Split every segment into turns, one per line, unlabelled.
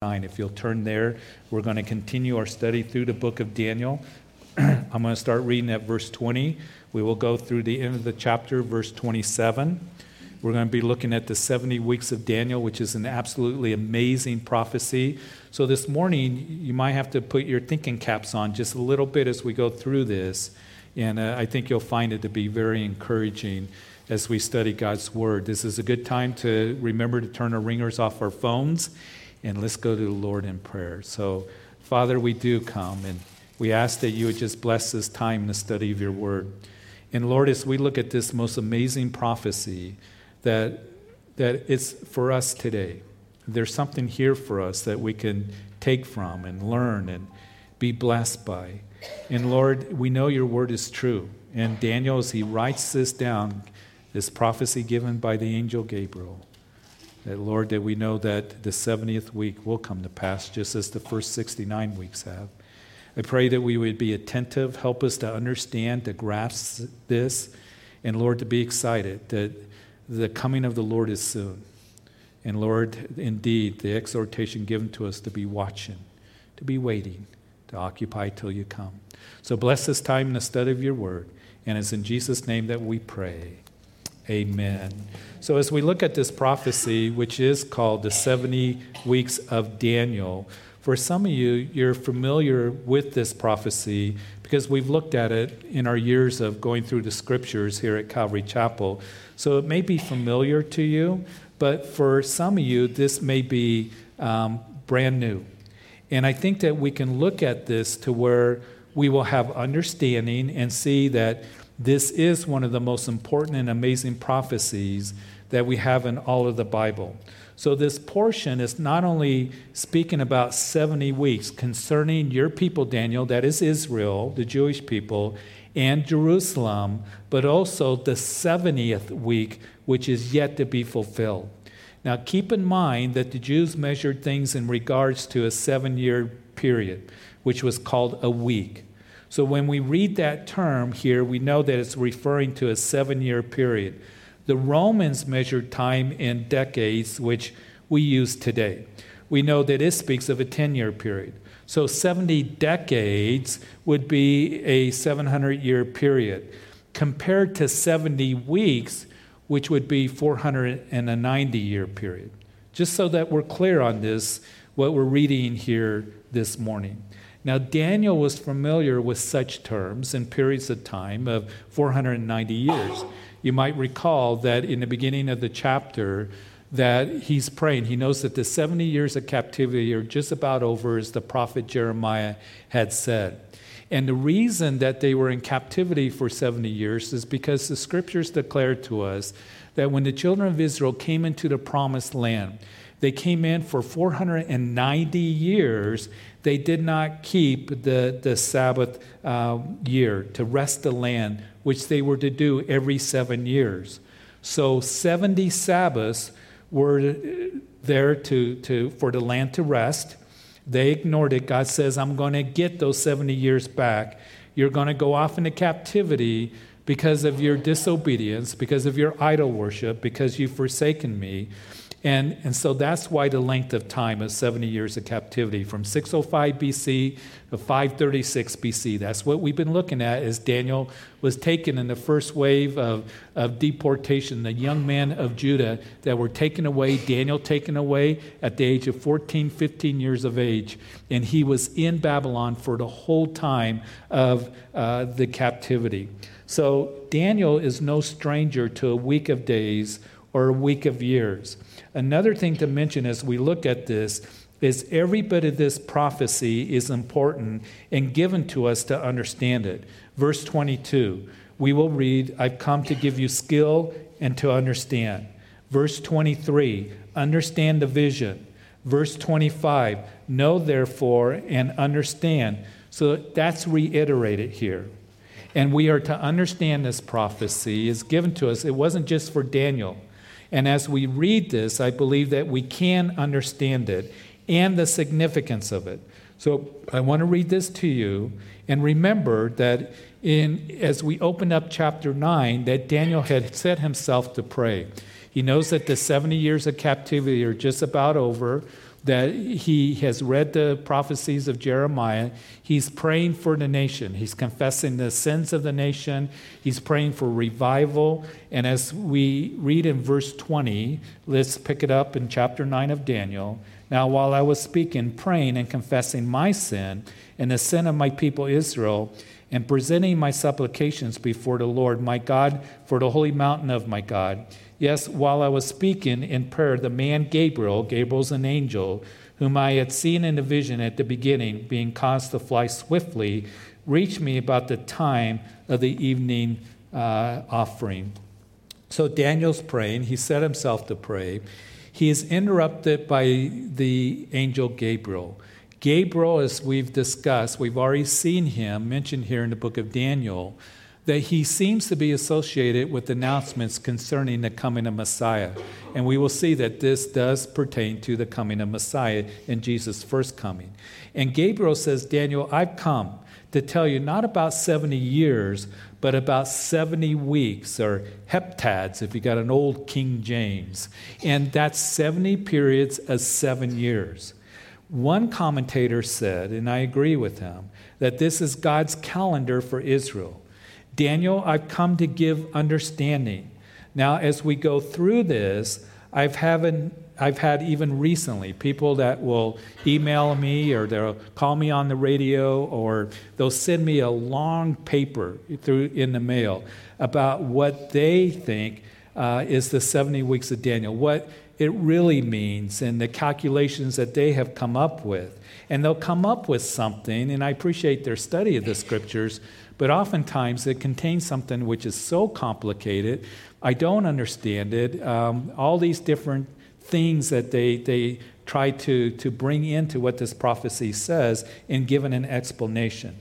9. If you'll turn there, we're going to continue our study through the book of Daniel. I'm going to start reading at verse 20. We will go through the end of the chapter, verse 27. We're going to be looking at the 70 weeks of Daniel, which is an absolutely amazing prophecy. So this morning, you might have to put your thinking caps on just a little bit as we go through this. And uh, I think you'll find it to be very encouraging as we study God's Word. This is a good time to remember to turn our ringers off our phones and let's go to the Lord in prayer. So, Father, we do come and we ask that you would just bless this time in the study of your word. And Lord, as we look at this most amazing prophecy, that, that it's for us today. There's something here for us that we can take from and learn and be blessed by. And Lord, we know your word is true. And Daniel, as he writes this down, this prophecy given by the angel Gabriel, that, Lord, that we know that the 70th week will come to pass just as the first 69 weeks have. I pray that we would be attentive, help us to understand, to grasp this, and Lord, to be excited that the coming of the Lord is soon. And Lord, indeed, the exhortation given to us to be watching, to be waiting, to occupy till you come. So bless this time in the study of your word. And it's in Jesus' name that we pray. Amen. So, as we look at this prophecy, which is called the 70 weeks of Daniel, for some of you, you're familiar with this prophecy because we've looked at it in our years of going through the scriptures here at Calvary Chapel. So, it may be familiar to you, but for some of you, this may be um, brand new. And I think that we can look at this to where we will have understanding and see that this is one of the most important and amazing prophecies that we have in all of the Bible. So, this portion is not only speaking about 70 weeks concerning your people, Daniel, that is Israel, the Jewish people, and Jerusalem, but also the 70th week, which is yet to be fulfilled. Now, keep in mind that the Jews measured things in regards to a seven year period, which was called a week. So when we read that term here, we know that it's referring to a seven year period. The Romans measured time in decades, which we use today. We know that it speaks of a 10 year period. So 70 decades would be a 700 year period, compared to 70 weeks, which would be 490 year period. Just so that we're clear on this, what we're reading here this morning. Now, Daniel was familiar with such terms in periods of time of 490 years. You might recall that in the beginning of the chapter, that he's praying. He knows that the 70 years of captivity are just about over, as the prophet Jeremiah had said. And the reason that they were in captivity for 70 years is because the scriptures declare to us that when the children of Israel came into the promised land, they came in for 490 years they did not keep the, the Sabbath uh, year to rest the land, which they were to do every seven years. So 70 Sabbaths were there to, to, for the land to rest. They ignored it. God says, I'm going to get those 70 years back. You're going to go off into captivity because of your disobedience, because of your idol worship, because you've forsaken me. And, and so that's why the length of time is 70 years of captivity from 605 BC to 536 BC. That's what we've been looking at as Daniel was taken in the first wave of, of deportation. The young men of Judah that were taken away, Daniel taken away at the age of 14, 15 years of age. And he was in Babylon for the whole time of uh, the captivity. So Daniel is no stranger to a week of days or a week of years. Another thing to mention as we look at this is every bit of this prophecy is important and given to us to understand it. Verse 22, we will read, I've come to give you skill and to understand. Verse 23, understand the vision. Verse 25, know therefore and understand. So that's reiterated here. And we are to understand this prophecy is given to us. It wasn't just for Daniel. And as we read this, I believe that we can understand it and the significance of it. So I want to read this to you and remember that in as we open up chapter 9 that Daniel had set himself to pray. He knows that the 70 years of captivity are just about over. That he has read the prophecies of Jeremiah. He's praying for the nation. He's confessing the sins of the nation. He's praying for revival. And as we read in verse 20, let's pick it up in chapter 9 of Daniel. Now, while I was speaking, praying, and confessing my sin and the sin of my people Israel, and presenting my supplications before the Lord my God for the holy mountain of my God, Yes, while I was speaking in prayer, the man Gabriel, Gabriel's an angel, whom I had seen in a vision at the beginning, being caused to fly swiftly, reached me about the time of the evening uh, offering. So Daniel's praying. He set himself to pray. He is interrupted by the angel Gabriel. Gabriel, as we've discussed, we've already seen him mentioned here in the book of Daniel that he seems to be associated with announcements concerning the coming of Messiah. And we will see that this does pertain to the coming of Messiah in Jesus' first coming. And Gabriel says, Daniel, I've come to tell you not about 70 years, but about 70 weeks, or heptads, if you got an old King James. And that's 70 periods of seven years. One commentator said, and I agree with him, that this is God's calendar for Israel. Daniel, I've come to give understanding. Now, as we go through this, I've, haven't, I've had even recently people that will email me or they'll call me on the radio or they'll send me a long paper through in the mail about what they think uh, is the 70 weeks of Daniel, what it really means, and the calculations that they have come up with. And they'll come up with something, and I appreciate their study of the scriptures, but oftentimes it contains something which is so complicated, I don't understand it. Um, all these different things that they, they try to, to bring into what this prophecy says and given an explanation.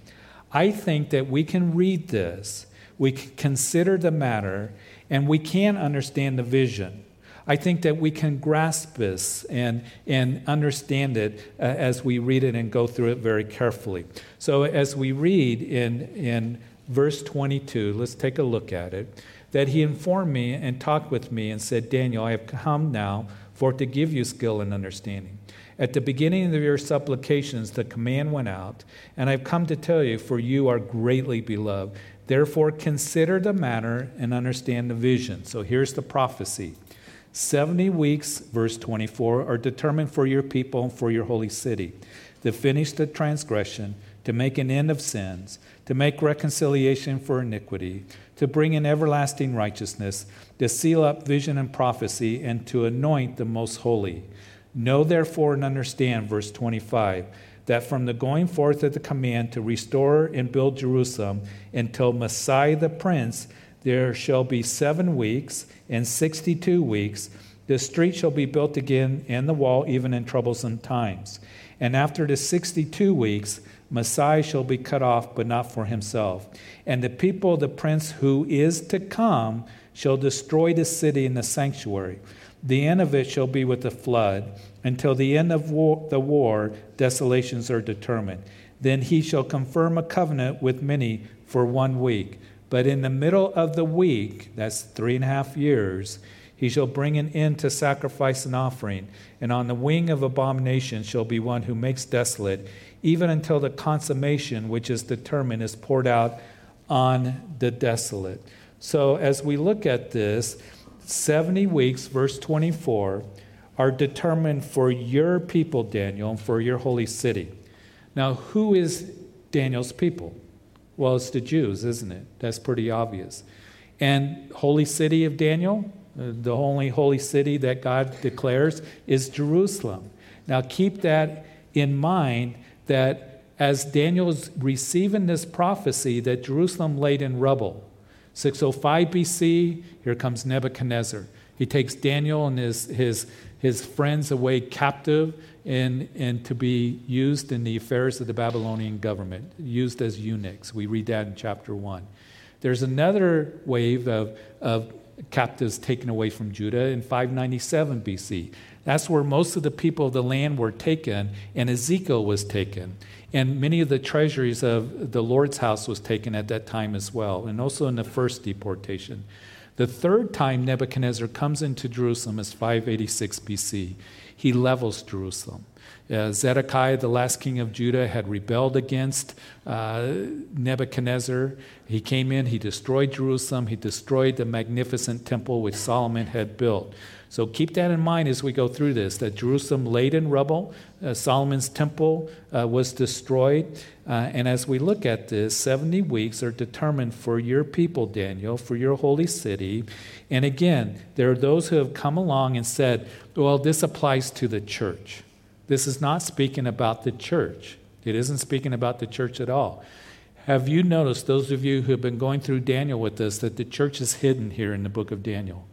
I think that we can read this, we can consider the matter, and we can understand the vision. I think that we can grasp this and, and understand it uh, as we read it and go through it very carefully. So, as we read in, in verse 22, let's take a look at it. That he informed me and talked with me and said, Daniel, I have come now for to give you skill and understanding. At the beginning of your supplications, the command went out, and I've come to tell you, for you are greatly beloved. Therefore, consider the matter and understand the vision. So here's the prophecy 70 weeks, verse 24, are determined for your people and for your holy city, to finish the transgression, to make an end of sins, to make reconciliation for iniquity, to bring in everlasting righteousness, to seal up vision and prophecy, and to anoint the most holy. Know therefore and understand, verse 25, that from the going forth of the command to restore and build Jerusalem until Messiah the Prince, there shall be seven weeks and 62 weeks, the street shall be built again and the wall, even in troublesome times. And after the 62 weeks, Messiah shall be cut off, but not for himself. And the people, the prince who is to come, shall destroy the city and the sanctuary. The end of it shall be with the flood. Until the end of war, the war, desolations are determined. Then he shall confirm a covenant with many for one week but in the middle of the week, that's three and a half years, he shall bring an end to sacrifice and offering, and on the wing of abomination shall be one who makes desolate, even until the consummation which is determined is poured out on the desolate. So as we look at this, 70 weeks, verse 24, are determined for your people, Daniel, and for your holy city. Now, who is Daniel's people? Well, it's the Jews, isn't it? That's pretty obvious. And holy city of Daniel, uh, the only holy city that God declares is Jerusalem. Now keep that in mind that as Daniel's receiving this prophecy that Jerusalem laid in rubble, 605 BC, here comes Nebuchadnezzar. He takes Daniel and his, his, his friends away captive and, and to be used in the affairs of the Babylonian government, used as eunuchs. We read that in chapter 1. There's another wave of, of captives taken away from Judah in 597 BC. That's where most of the people of the land were taken, and Ezekiel was taken. And many of the treasuries of the Lord's house was taken at that time as well, and also in the first deportation. The third time Nebuchadnezzar comes into Jerusalem is 586 BC. he levels Jerusalem. Uh, Zedekiah, the last king of Judah, had rebelled against uh, Nebuchadnezzar. He came in, he destroyed Jerusalem, he destroyed the magnificent temple which Solomon had built. So keep that in mind as we go through this that Jerusalem laid in rubble, uh, Solomon's temple uh, was destroyed. Uh, and as we look at this, 70 weeks are determined for your people, Daniel, for your holy city. And again, there are those who have come along and said, well, this applies to the church. This is not speaking about the church. It isn't speaking about the church at all. Have you noticed, those of you who have been going through Daniel with us, that the church is hidden here in the book of Daniel?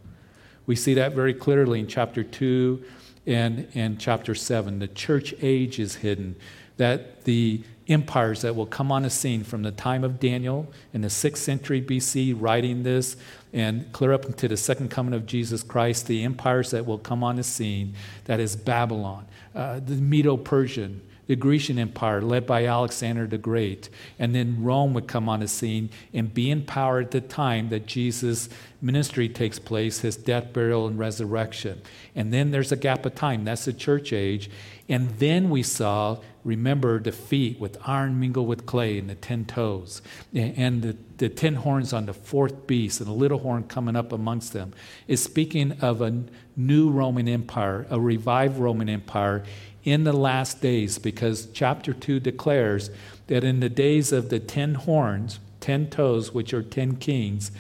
We see that very clearly in chapter 2 and, and chapter 7. The church age is hidden, that the empires that will come on the scene from the time of Daniel in the 6th century BC, writing this, and clear up into the second coming of Jesus Christ, the empires that will come on the scene, that is Babylon, uh, the Medo Persian, the Grecian Empire led by Alexander the Great, and then Rome would come on the scene and be in power at the time that Jesus' ministry takes place, his death, burial, and resurrection. And then there's a gap of time. That's the church age. And then we saw, remember, the feet with iron mingled with clay and the ten toes, and the, the ten horns on the fourth beast, and a little horn coming up amongst them, is speaking of a new Roman Empire, a revived Roman Empire in the last days, because chapter 2 declares that in the days of the ten horns, ten toes, which are ten kings,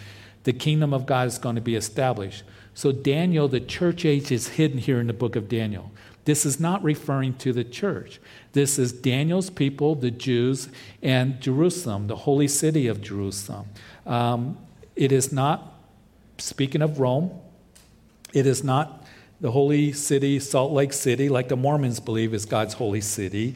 the kingdom of God is going to be established. So, Daniel, the church age is hidden here in the book of Daniel. This is not referring to the church. This is Daniel's people, the Jews, and Jerusalem, the holy city of Jerusalem. Um, it is not, speaking of Rome, it is not the holy city, Salt Lake City, like the Mormons believe is God's holy city.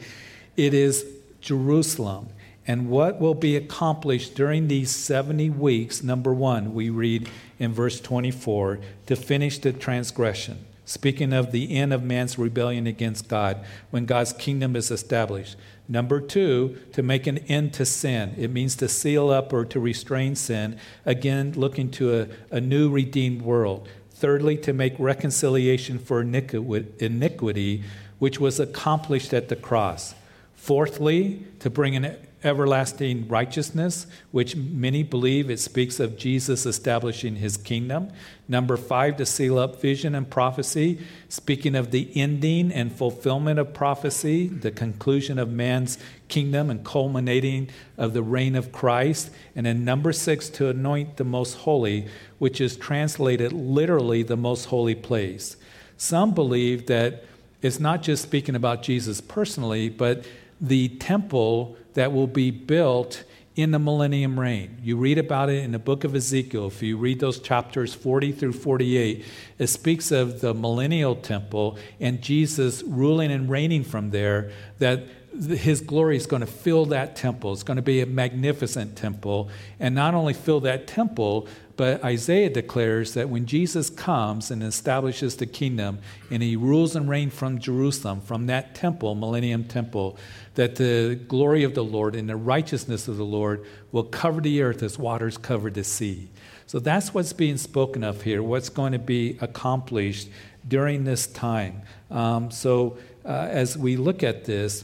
It is Jerusalem. And what will be accomplished during these 70 weeks, number one, we read in verse 24, to finish the transgression. Speaking of the end of man's rebellion against God, when God's kingdom is established. Number two, to make an end to sin. It means to seal up or to restrain sin. Again, looking to a, a new redeemed world. Thirdly, to make reconciliation for iniquity, which was accomplished at the cross. Fourthly, to bring an everlasting righteousness, which many believe it speaks of Jesus establishing his kingdom. Number five, to seal up vision and prophecy, speaking of the ending and fulfillment of prophecy, the conclusion of man's kingdom and culminating of the reign of Christ. And then number six, to anoint the most holy, which is translated literally the most holy place. Some believe that it's not just speaking about Jesus personally, but the temple that will be built in the millennium reign. You read about it in the book of Ezekiel. If you read those chapters 40 through 48, it speaks of the millennial temple and Jesus ruling and reigning from there, that his glory is going to fill that temple. It's going to be a magnificent temple. And not only fill that temple, but Isaiah declares that when Jesus comes and establishes the kingdom and he rules and reigns from Jerusalem, from that temple, millennium temple, that the glory of the Lord and the righteousness of the Lord will cover the earth as waters cover the sea. So that's what's being spoken of here, what's going to be accomplished during this time. Um, so uh, as we look at this,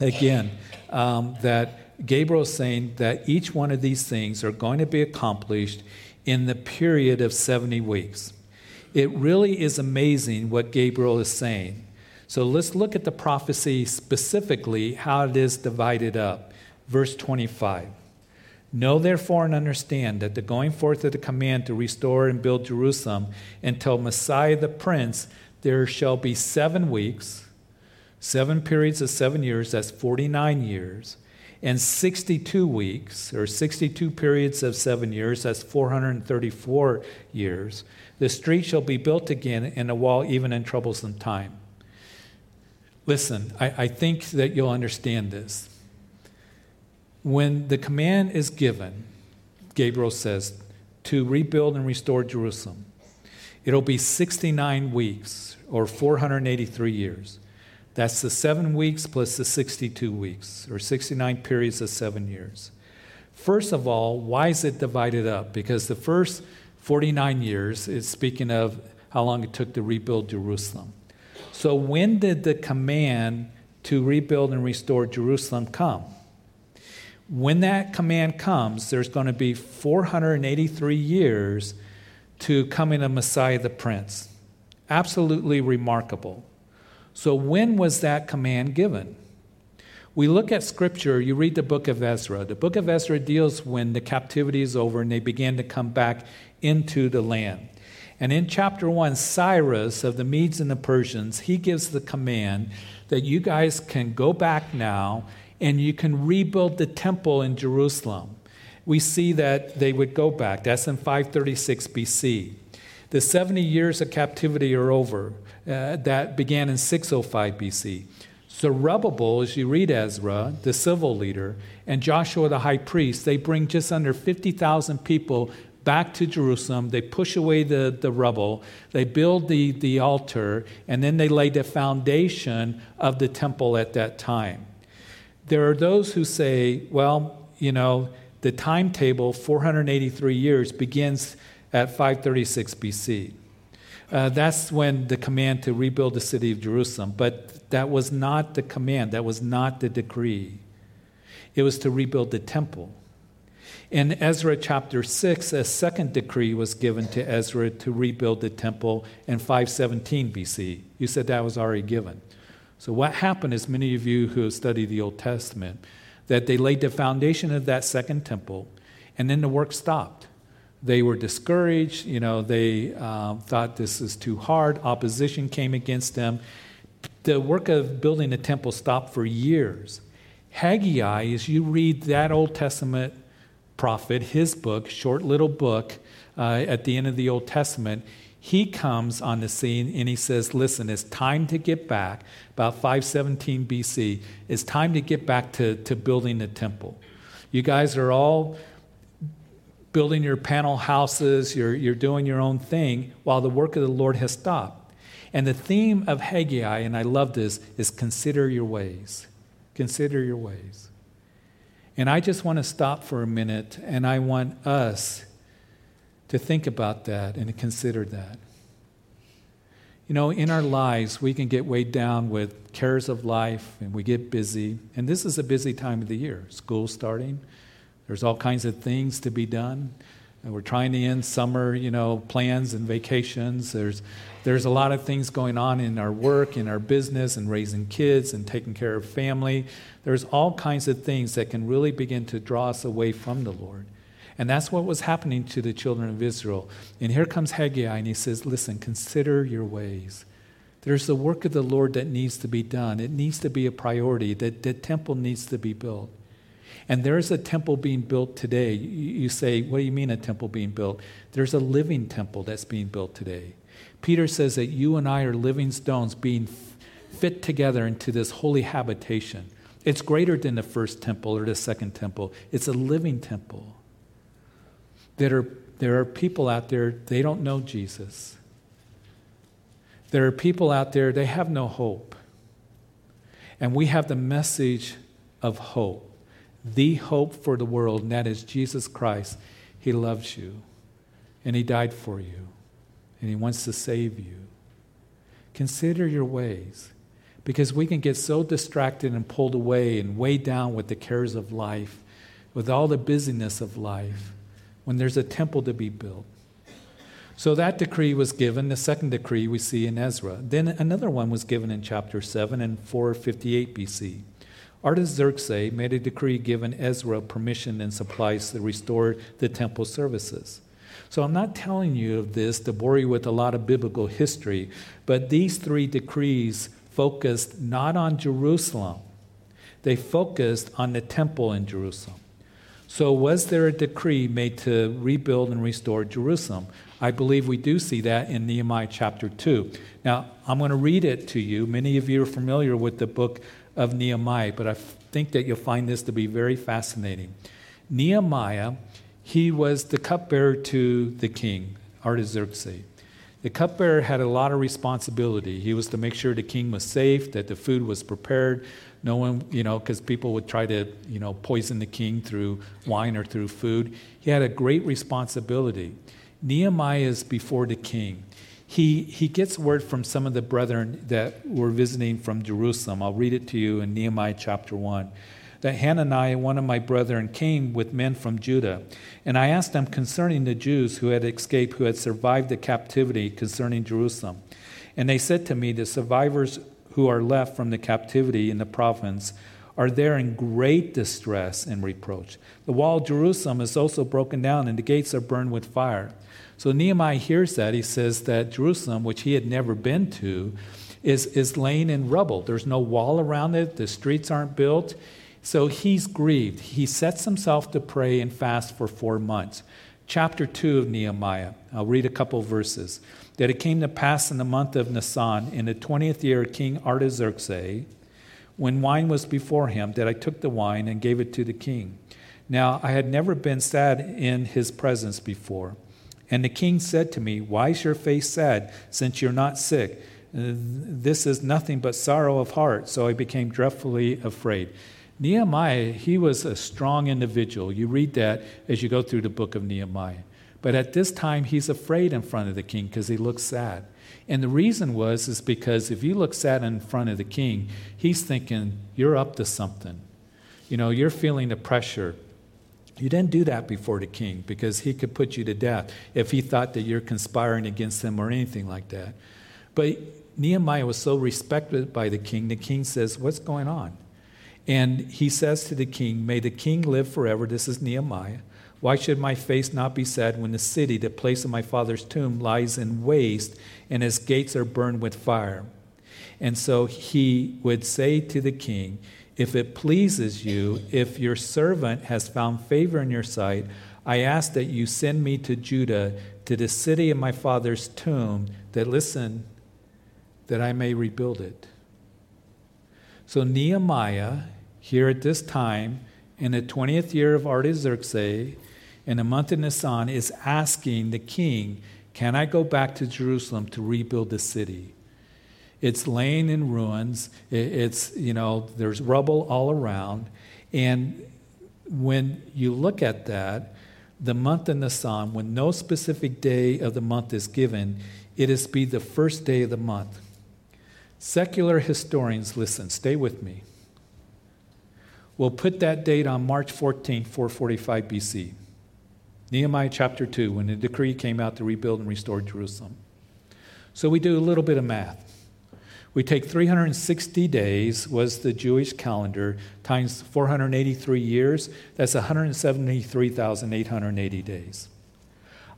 again, um, that Gabriel is saying that each one of these things are going to be accomplished in the period of 70 weeks. It really is amazing what Gabriel is saying. So let's look at the prophecy specifically, how it is divided up. Verse 25. Know therefore and understand that the going forth of the command to restore and build Jerusalem until Messiah the Prince, there shall be seven weeks, seven periods of seven years, that's 49 years, and 62 weeks, or 62 periods of seven years, that's 434 years. The street shall be built again, and a wall even in troublesome time. Listen, I, I think that you'll understand this. When the command is given, Gabriel says, to rebuild and restore Jerusalem, it'll be 69 weeks or 483 years. That's the seven weeks plus the 62 weeks, or 69 periods of seven years. First of all, why is it divided up? Because the first 49 years is speaking of how long it took to rebuild Jerusalem. So, when did the command to rebuild and restore Jerusalem come? When that command comes, there's going to be 483 years to coming of Messiah the Prince. Absolutely remarkable. So, when was that command given? We look at scripture, you read the book of Ezra. The book of Ezra deals when the captivity is over and they begin to come back into the land. And in chapter 1, Cyrus of the Medes and the Persians, he gives the command that you guys can go back now and you can rebuild the temple in Jerusalem. We see that they would go back. That's in 536 BC. The 70 years of captivity are over. Uh, that began in 605 BC. Zerubbabel, as you read Ezra, the civil leader, and Joshua the high priest, they bring just under 50,000 people back to Jerusalem. They push away the, the rubble. They build the, the altar, and then they lay the foundation of the temple at that time. There are those who say, well, you know, the timetable, 483 years, begins at 536 BC. Uh, that's when the command to rebuild the city of Jerusalem. But that was not the command, that was not the decree. It was to rebuild the temple. In Ezra chapter 6, a second decree was given to Ezra to rebuild the temple in 517 BC. You said that was already given. So, what happened is many of you who have studied the Old Testament, that they laid the foundation of that second temple, and then the work stopped. They were discouraged, you know, they um, thought this is too hard, opposition came against them, the work of building the temple stopped for years. Haggai, as you read that Old Testament prophet, his book, short little book uh, at the end of the Old Testament, he comes on the scene and he says, Listen, it's time to get back, about 517 BC, it's time to get back to, to building the temple. You guys are all building your panel houses, you're, you're doing your own thing, while the work of the Lord has stopped. And the theme of Haggai, and I love this, is consider your ways. Consider your ways. And I just want to stop for a minute and I want us to think about that and to consider that. You know, in our lives, we can get weighed down with cares of life and we get busy. And this is a busy time of the year. School starting, there's all kinds of things to be done. And we're trying to end summer, you know, plans and vacations. There's, there's a lot of things going on in our work, in our business, and raising kids and taking care of family. There's all kinds of things that can really begin to draw us away from the Lord. And that's what was happening to the children of Israel. And here comes Haggai, and he says, Listen, consider your ways. There's the work of the Lord that needs to be done. It needs to be a priority. That the temple needs to be built. And there's a temple being built today. You say, What do you mean a temple being built? There's a living temple that's being built today. Peter says that you and I are living stones being fit together into this holy habitation. It's greater than the first temple or the second temple, it's a living temple. There are, there are people out there, they don't know Jesus. There are people out there, they have no hope. And we have the message of hope the hope for the world, and that is Jesus Christ. He loves you, and He died for you, and He wants to save you. Consider your ways, because we can get so distracted and pulled away and weighed down with the cares of life, with all the busyness of life, when there's a temple to be built. So that decree was given, the second decree we see in Ezra. Then another one was given in chapter 7 in 458 BC. Artaxerxes made a decree giving Ezra permission and supplies to restore the temple services. So I'm not telling you of this to bore you with a lot of biblical history, but these three decrees focused not on Jerusalem, they focused on the temple in Jerusalem. So, was there a decree made to rebuild and restore Jerusalem? I believe we do see that in Nehemiah chapter 2. Now, I'm going to read it to you. Many of you are familiar with the book of Nehemiah, but I think that you'll find this to be very fascinating. Nehemiah, he was the cupbearer to the king, Artaxerxes. The cupbearer had a lot of responsibility. He was to make sure the king was safe, that the food was prepared. No one, you know, because people would try to, you know, poison the king through wine or through food. He had a great responsibility. Nehemiah is before the king he, he gets word from some of the brethren that were visiting from Jerusalem. I'll read it to you in Nehemiah chapter 1. That Hananiah, one of my brethren, came with men from Judah. And I asked them concerning the Jews who had escaped, who had survived the captivity concerning Jerusalem. And they said to me, The survivors who are left from the captivity in the province are there in great distress and reproach. The wall of Jerusalem is also broken down, and the gates are burned with fire. So Nehemiah hears that. He says that Jerusalem, which he had never been to, is, is laying in rubble. There's no wall around it, the streets aren't built. So he's grieved. He sets himself to pray and fast for four months. Chapter 2 of Nehemiah, I'll read a couple verses. That it came to pass in the month of Nisan, in the 20th year of King Artaxerxes, when wine was before him, that I took the wine and gave it to the king. Now I had never been sad in his presence before. And the king said to me, Why is your face sad, since you're not sick? Uh, this is nothing but sorrow of heart. So I became dreadfully afraid. Nehemiah, he was a strong individual. You read that as you go through the book of Nehemiah. But at this time, he's afraid in front of the king because he looks sad. And the reason was is because if you look sad in front of the king, he's thinking you're up to something. You know, you're feeling the pressure. You didn't do that before the king because he could put you to death if he thought that you're conspiring against him or anything like that. But Nehemiah was so respected by the king, the king says, What's going on? And he says to the king, May the king live forever. This is Nehemiah. Why should my face not be sad when the city, the place of my father's tomb, lies in waste and its gates are burned with fire? And so he would say to the king, If it pleases you, if your servant has found favor in your sight, I ask that you send me to Judah, to the city of my father's tomb, that listen, that I may rebuild it. So Nehemiah, here at this time, in the 20th year of Artaxerxes, in the month of Nisan is asking the king, Can I go back to Jerusalem to rebuild the city? It's laying in ruins. It's, you know, there's rubble all around. And when you look at that, the month in the Nisan, when no specific day of the month is given, it is be the first day of the month. Secular historians, listen, stay with me. We'll put that date on March 14, 445 BC. Nehemiah chapter 2, when the decree came out to rebuild and restore Jerusalem. So we do a little bit of math. We take 360 days, was the Jewish calendar, times 483 years. That's 173,880 days.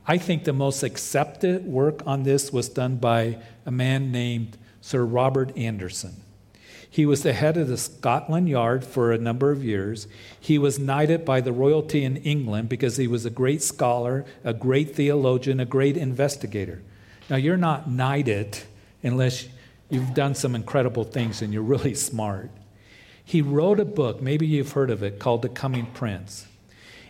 I think the most accepted work on this was done by a man named Sir Robert Anderson. He was the head of the Scotland Yard for a number of years. He was knighted by the royalty in England because he was a great scholar, a great theologian, a great investigator. Now, you're not knighted unless you've done some incredible things and you're really smart. He wrote a book, maybe you've heard of it, called The Coming Prince.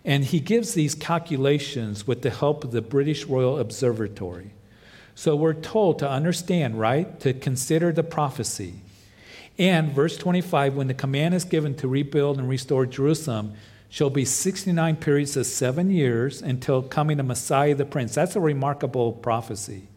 And he gives these calculations with the help of the British Royal Observatory. So we're told to understand, right? To consider the prophecy. And verse 25, when the command is given to rebuild and restore Jerusalem, shall be 69 periods of seven years until coming the Messiah the Prince. That's a remarkable prophecy.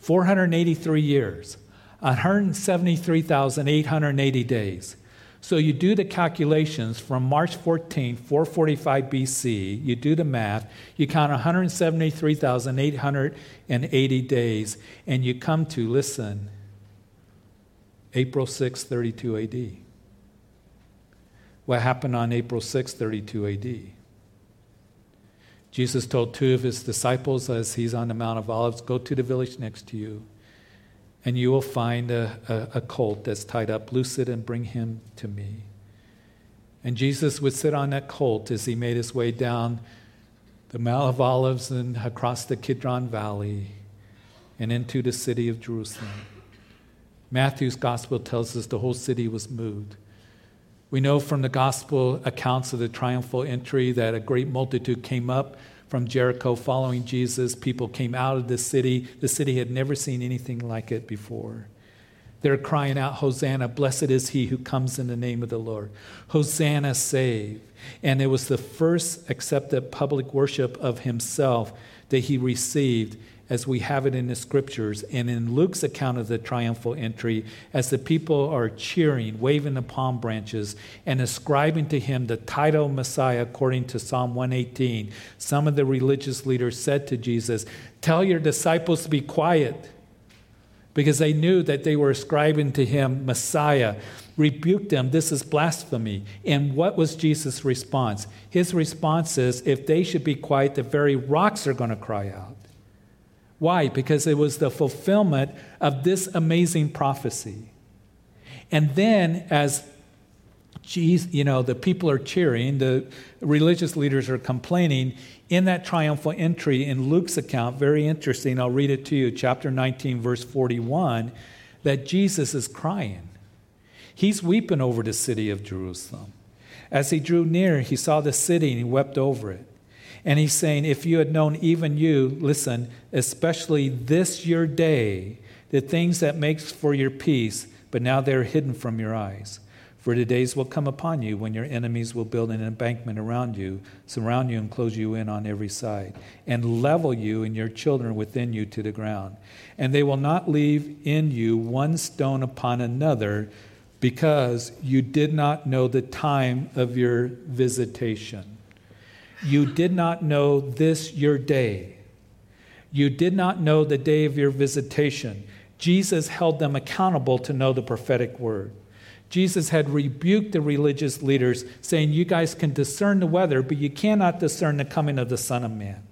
483 years, 173,880 days. So you do the calculations from March 14, 445 BC, you do the math, you count 173,880 days, and you come to, listen, April 6, 32 AD. What happened on April 6, 32 AD? Jesus told two of his disciples as he's on the Mount of Olives, Go to the village next to you, and you will find a, a, a colt that's tied up. Loose it and bring him to me. And Jesus would sit on that colt as he made his way down the Mount of Olives and across the Kidron Valley and into the city of Jerusalem. Matthew's gospel tells us the whole city was moved. We know from the gospel accounts of the triumphal entry that a great multitude came up from Jericho following Jesus. People came out of the city. The city had never seen anything like it before. They're crying out, Hosanna, blessed is he who comes in the name of the Lord. Hosanna, save. And it was the first accepted public worship of himself that he received as we have it in the scriptures and in Luke's account of the triumphal entry, as the people are cheering, waving the palm branches, and ascribing to him the title Messiah according to Psalm 118, some of the religious leaders said to Jesus, Tell your disciples to be quiet because they knew that they were ascribing to him Messiah. Rebuked them, this is blasphemy. And what was Jesus' response? His response is, if they should be quiet, the very rocks are going to cry out. Why? Because it was the fulfillment of this amazing prophecy. And then, as Jesus, you know, the people are cheering, the religious leaders are complaining, in that triumphal entry in Luke's account, very interesting, I'll read it to you, chapter 19, verse 41, that Jesus is crying. He's weeping over the city of Jerusalem. As he drew near, he saw the city and he wept over it. And he's saying, If you had known, even you, listen, especially this your day, the things that makes for your peace, but now they're hidden from your eyes. For the days will come upon you when your enemies will build an embankment around you, surround you, and close you in on every side, and level you and your children within you to the ground. And they will not leave in you one stone upon another, because you did not know the time of your visitation. You did not know this your day. You did not know the day of your visitation. Jesus held them accountable to know the prophetic word. Jesus had rebuked the religious leaders, saying, You guys can discern the weather, but you cannot discern the coming of the Son of Man.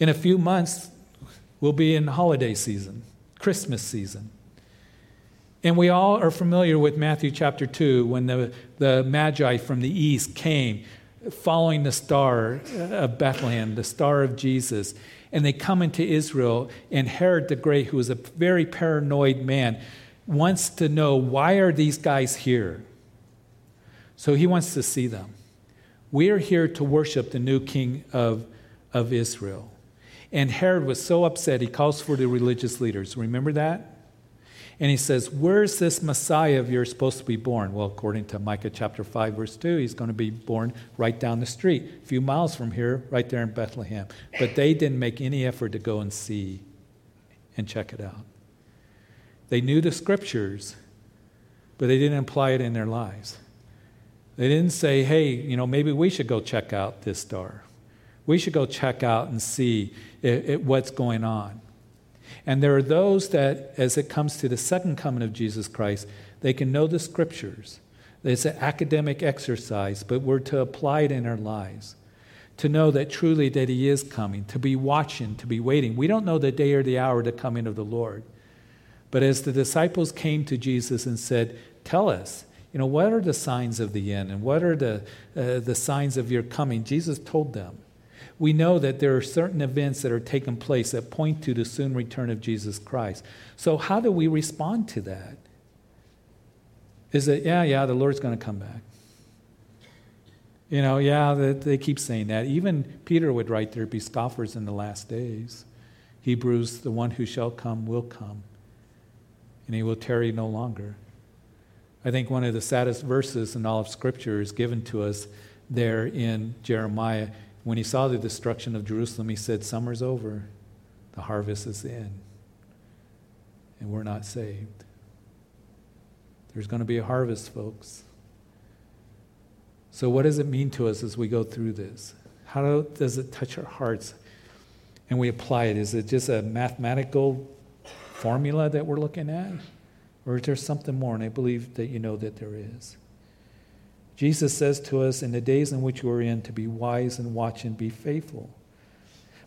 In a few months, we'll be in holiday season, Christmas season. And we all are familiar with Matthew chapter 2 when the, the Magi from the east came following the star of Bethlehem, the star of Jesus. And they come into Israel, and Herod the Great, who is a very paranoid man, wants to know why are these guys here? So he wants to see them. We are here to worship the new king of, of Israel. And Herod was so upset, he calls for the religious leaders. Remember that? And he says, Where's this Messiah of yours supposed to be born? Well, according to Micah chapter 5, verse 2, he's going to be born right down the street, a few miles from here, right there in Bethlehem. But they didn't make any effort to go and see and check it out. They knew the scriptures, but they didn't apply it in their lives. They didn't say, hey, you know, maybe we should go check out this star. We should go check out and see it, it, what's going on. And there are those that, as it comes to the second coming of Jesus Christ, they can know the scriptures. It's an academic exercise, but we're to apply it in our lives. To know that truly that He is coming, to be watching, to be waiting. We don't know the day or the hour of the coming of the Lord. But as the disciples came to Jesus and said, Tell us, you know, what are the signs of the end and what are the, uh, the signs of your coming? Jesus told them. We know that there are certain events that are taking place that point to the soon return of Jesus Christ. So, how do we respond to that? Is it, yeah, yeah, the Lord's going to come back? You know, yeah, they keep saying that. Even Peter would write, There be scoffers in the last days. Hebrews, the one who shall come will come and he will tarry no longer. I think one of the saddest verses in all of Scripture is given to us there in Jeremiah. When he saw the destruction of Jerusalem, he said, Summer's over, the harvest is in, and we're not saved. There's going to be a harvest, folks. So, what does it mean to us as we go through this? How does it touch our hearts and we apply it? Is it just a mathematical formula that we're looking at? Or is there something more? And I believe that you know that there is. Jesus says to us in the days in which we're in to be wise and watch and be faithful.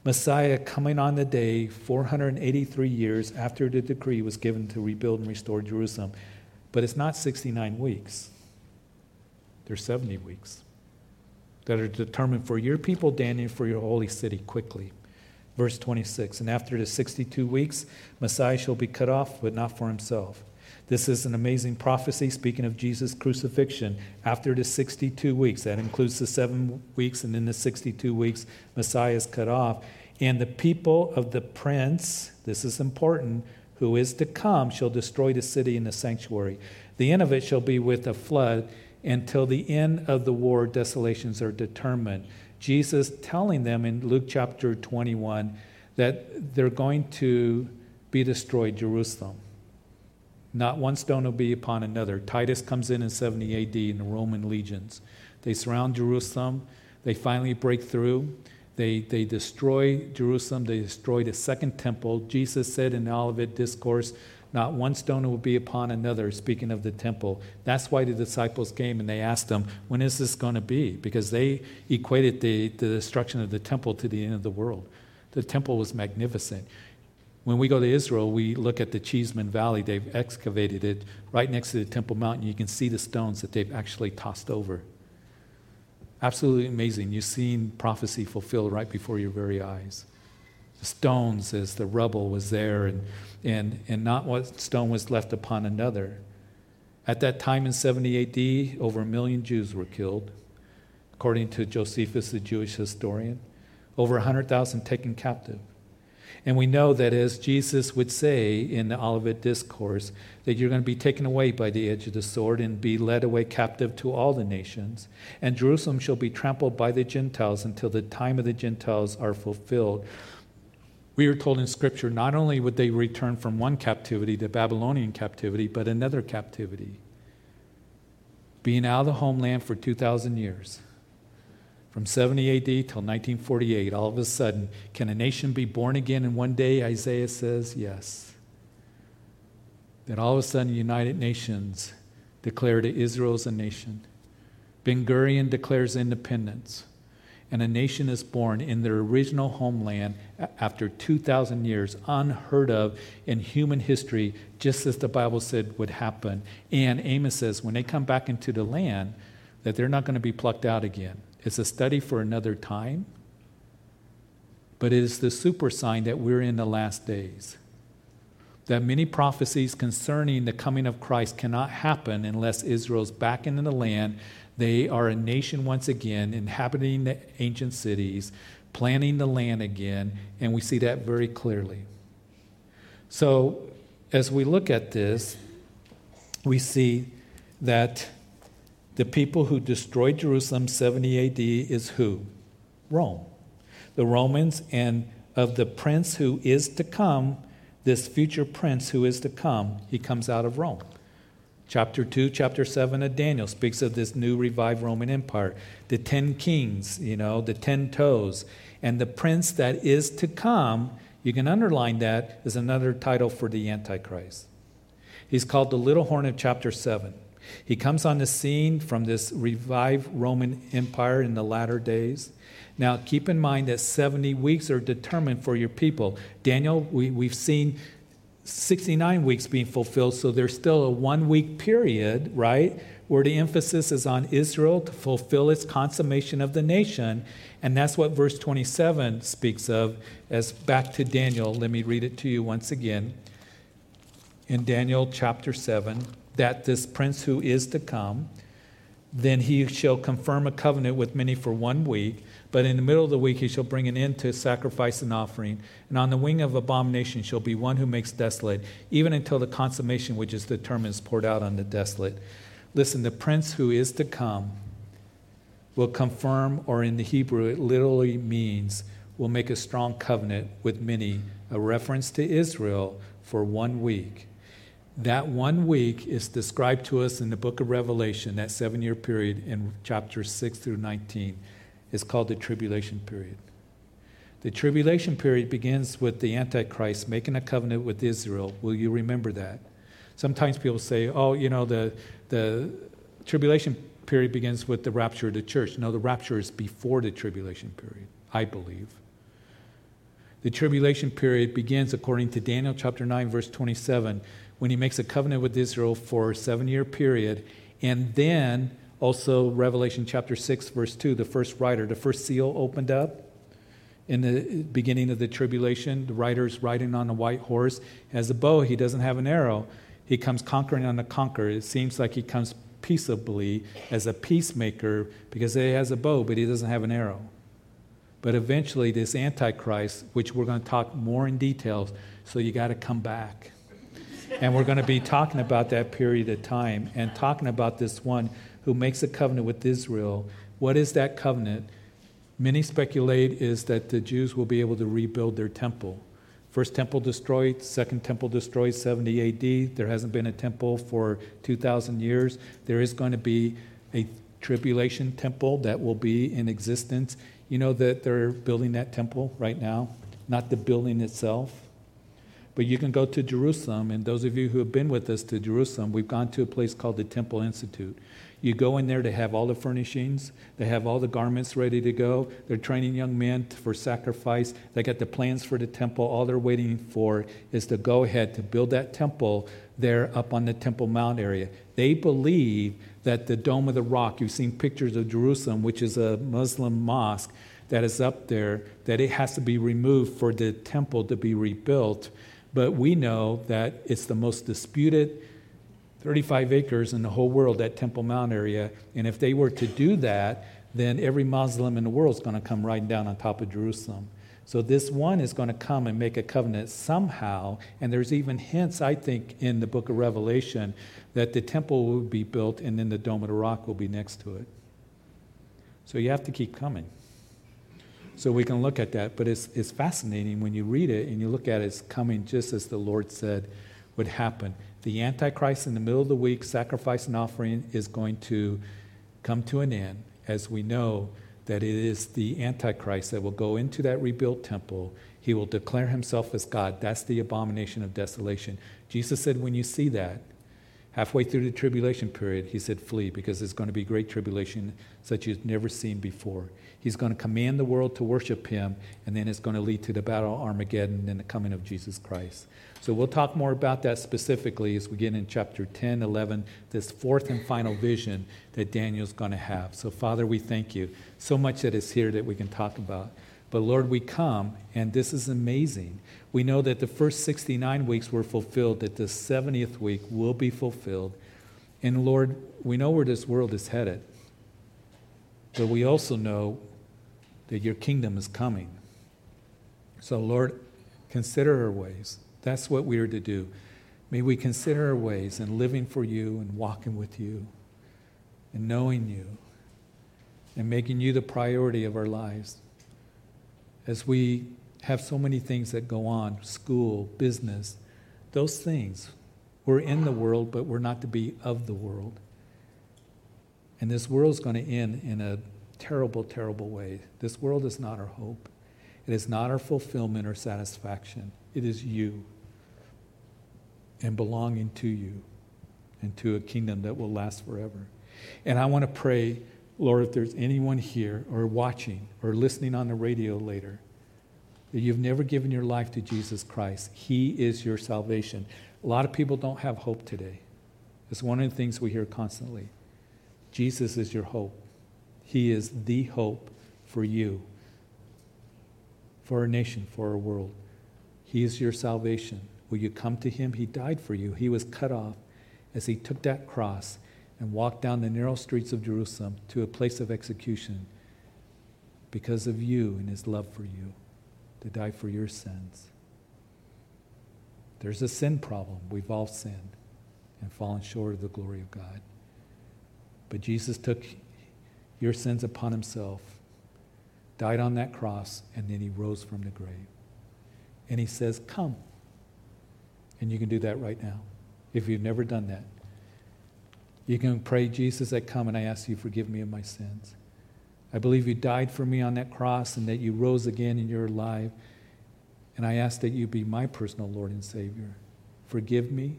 Messiah coming on the day 483 years after the decree was given to rebuild and restore Jerusalem. But it's not 69 weeks, there's 70 weeks that are determined for your people, Daniel, for your holy city quickly. Verse 26 And after the 62 weeks, Messiah shall be cut off, but not for himself. This is an amazing prophecy speaking of Jesus' crucifixion after the 62 weeks. That includes the seven weeks, and in the 62 weeks, Messiah is cut off. And the people of the prince, this is important, who is to come, shall destroy the city and the sanctuary. The end of it shall be with a flood. Until the end of the war, desolations are determined. Jesus telling them in Luke chapter 21 that they're going to be destroyed, Jerusalem. Not one stone will be upon another. Titus comes in in 70 AD in the Roman legions. They surround Jerusalem. They finally break through. They, they destroy Jerusalem. They destroy the second temple. Jesus said in the Olivet Discourse, not one stone will be upon another, speaking of the temple. That's why the disciples came and they asked him, When is this going to be? Because they equated the, the destruction of the temple to the end of the world. The temple was magnificent. When we go to Israel, we look at the Cheesman Valley. They've excavated it right next to the Temple Mountain. You can see the stones that they've actually tossed over. Absolutely amazing. You've seen prophecy fulfilled right before your very eyes. The stones as the rubble was there, and, and, and not what stone was left upon another. At that time in 70 AD, over a million Jews were killed, according to Josephus, the Jewish historian. Over 100,000 taken captive. And we know that as Jesus would say in the Olivet Discourse, that you're going to be taken away by the edge of the sword and be led away captive to all the nations. And Jerusalem shall be trampled by the Gentiles until the time of the Gentiles are fulfilled. We are told in Scripture not only would they return from one captivity, the Babylonian captivity, but another captivity. Being out of the homeland for 2,000 years from 70 AD till 1948, all of a sudden, can a nation be born again in one day? Isaiah says yes. That all of a sudden, United Nations declared Israel as a nation. Ben Gurion declares independence. And a nation is born in their original homeland after 2,000 years, unheard of in human history, just as the Bible said would happen. And Amos says when they come back into the land, that they're not going to be plucked out again it's a study for another time, but it is the super sign that we're in the last days. That many prophecies concerning the coming of Christ cannot happen unless Israel's back in the land. They are a nation once again, inhabiting the ancient cities, planning the land again, and we see that very clearly. So, as we look at this, we see that the people who destroyed Jerusalem 70 AD is who? Rome. The Romans, and of the prince who is to come, this future prince who is to come, he comes out of Rome. Chapter 2, chapter 7 of Daniel speaks of this new revived Roman Empire. The ten kings, you know, the ten toes. And the prince that is to come, you can underline that, is another title for the Antichrist. He's called the little horn of chapter 7. He comes on the scene from this revived Roman Empire in the latter days. Now, keep in mind that 70 weeks are determined for your people. Daniel, we, we've seen 69 weeks being fulfilled, so there's still a one week period, right, where the emphasis is on Israel to fulfill its consummation of the nation. And that's what verse 27 speaks of as back to Daniel. Let me read it to you once again. In Daniel chapter 7, that this prince who is to come, then he shall confirm a covenant with many for one week. But in the middle of the week, he shall bring an end to sacrifice and offering. And on the wing of abomination shall be one who makes desolate, even until the consummation which is determined is poured out on the desolate. Listen, the prince who is to come will confirm, or in the Hebrew, it literally means will make a strong covenant with many, a reference to Israel for one week. That one week is described to us in the book of Revelation, that seven year period in chapters 6 through 19 is called the tribulation period. The tribulation period begins with the Antichrist making a covenant with Israel. Will you remember that? Sometimes people say, oh, you know, the, the tribulation period begins with the rapture of the church. No, the rapture is before the tribulation period, I believe. The tribulation period begins, according to Daniel chapter 9, verse 27, when he makes a covenant with Israel for a seven year period. And then also, Revelation chapter 6, verse 2, the first writer, the first seal opened up in the beginning of the tribulation. The rider's riding on a white horse, has a bow, he doesn't have an arrow. He comes conquering on the conqueror. It seems like he comes peaceably as a peacemaker because he has a bow, but he doesn't have an arrow. But eventually, this Antichrist, which we're going to talk more in details, so you got to come back. And we're going to be talking about that period of time and talking about this one who makes a covenant with Israel. What is that covenant? Many speculate is that the Jews will be able to rebuild their temple. First temple destroyed, second temple destroyed 70 AD. There hasn't been a temple for 2,000 years. There is going to be a tribulation temple that will be in existence. You know that they're building that temple right now, not the building itself. But you can go to Jerusalem, and those of you who have been with us to Jerusalem, we've gone to a place called the Temple Institute. You go in there, to have all the furnishings, they have all the garments ready to go. They're training young men for sacrifice. They got the plans for the temple. All they're waiting for is to go ahead to build that temple there up on the Temple Mount area. They believe that the Dome of the Rock, you've seen pictures of Jerusalem, which is a Muslim mosque that is up there, that it has to be removed for the temple to be rebuilt. But we know that it's the most disputed 35 acres in the whole world, that Temple Mount area. And if they were to do that, then every Muslim in the world is going to come riding down on top of Jerusalem. So this one is going to come and make a covenant somehow. And there's even hints, I think, in the book of Revelation that the temple will be built and then the Dome of the Rock will be next to it. So you have to keep coming. So we can look at that. But it's, it's fascinating when you read it and you look at it, it's coming just as the Lord said would happen the Antichrist in the middle of the week, sacrifice and offering, is going to come to an end as we know that it is the Antichrist that will go into that rebuilt temple. He will declare himself as God. That's the abomination of desolation. Jesus said, when you see that, halfway through the tribulation period, he said, flee, because there's going to be great tribulation such as you've never seen before. He's going to command the world to worship him, and then it's going to lead to the battle of Armageddon and the coming of Jesus Christ. So we'll talk more about that specifically as we get in chapter 10, 11, this fourth and final vision that Daniel's going to have. So, Father, we thank you. So much that is here that we can talk about. But Lord, we come, and this is amazing. We know that the first 69 weeks were fulfilled, that the 70th week will be fulfilled. And Lord, we know where this world is headed. But we also know that your kingdom is coming. So, Lord, consider our ways. That's what we are to do. May we consider our ways and living for you and walking with you and knowing you and making you the priority of our lives. As we have so many things that go on school, business, those things. We're in the world, but we're not to be of the world. And this world is going to end in a terrible, terrible way. This world is not our hope, it is not our fulfillment or satisfaction. It is you and belonging to you and to a kingdom that will last forever. And I want to pray, Lord, if there's anyone here or watching or listening on the radio later that you've never given your life to Jesus Christ, He is your salvation. A lot of people don't have hope today. It's one of the things we hear constantly. Jesus is your hope. He is the hope for you, for our nation, for our world. He is your salvation. Will you come to him? He died for you. He was cut off as he took that cross and walked down the narrow streets of Jerusalem to a place of execution because of you and his love for you to die for your sins. There's a sin problem. We've all sinned and fallen short of the glory of God. But Jesus took your sins upon himself, died on that cross, and then he rose from the grave. And he says, Come. And you can do that right now if you've never done that. You can pray, Jesus, I come and I ask you, forgive me of my sins. I believe you died for me on that cross and that you rose again and you're alive. And I ask that you be my personal Lord and Savior. Forgive me.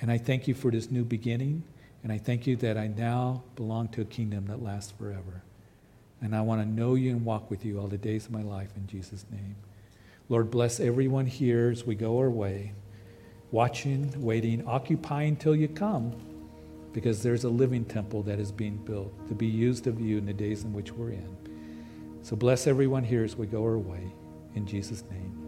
And I thank you for this new beginning. And I thank you that I now belong to a kingdom that lasts forever. And I want to know you and walk with you all the days of my life in Jesus' name. Lord, bless everyone here as we go our way, watching, waiting, occupying till you come, because there's a living temple that is being built to be used of you in the days in which we're in. So bless everyone here as we go our way. In Jesus' name.